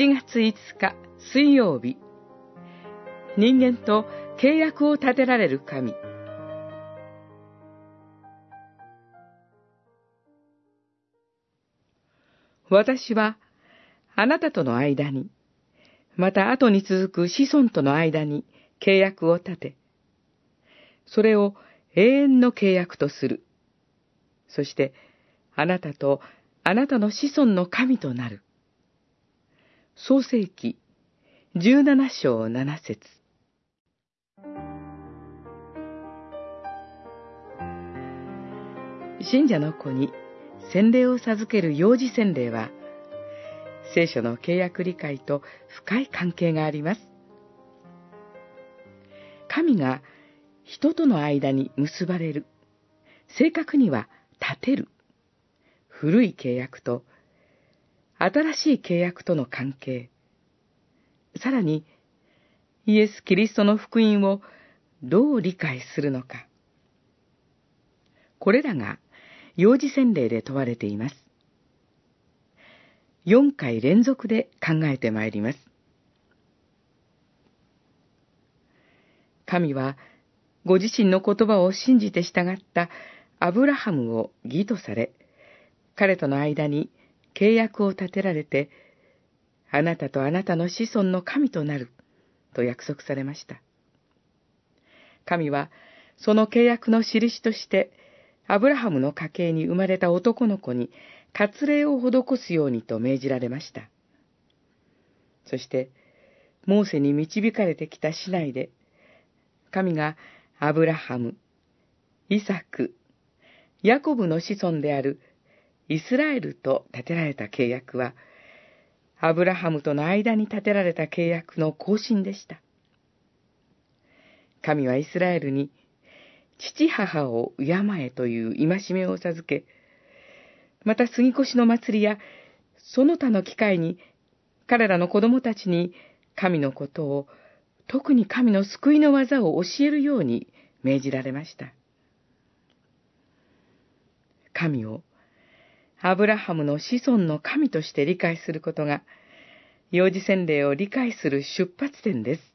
7月5日水曜日人間と契約を立てられる神私はあなたとの間に、また後に続く子孫との間に契約を立て、それを永遠の契約とする。そして、あなたとあなたの子孫の神となる。創世記17章7節信者の子に洗礼を授ける幼児洗礼は、聖書の契約理解と深い関係があります。神が人との間に結ばれる。正確には立てる。古い契約と新しい契約との関係。さらに、イエス・キリストの福音をどう理解するのか。これらが幼児洗礼で問われています。4回連続で考えてまいります。神は、ご自身の言葉を信じて従ったアブラハムを義とされ、彼との間に契約を立てられて、あなたとあなたの子孫の神となる、と約束されました。神は、その契約の印として、アブラハムの家系に生まれた男の子に割礼を施すようにと命じられました。そして、モーセに導かれてきた市内で、神がアブラハム、イサク、ヤコブの子孫であるイスラエルと立てられた契約は、アブラハムとの間に立てられた契約の更新でした。神はイスラエルに父母を敬えという戒めを授け、また杉越の祭りやその他の機会に彼らの子供たちに神のことを、特に神の救いの技を教えるように命じられました。神をアブラハムの子孫の神として理解することが、幼児洗礼を理解する出発点です。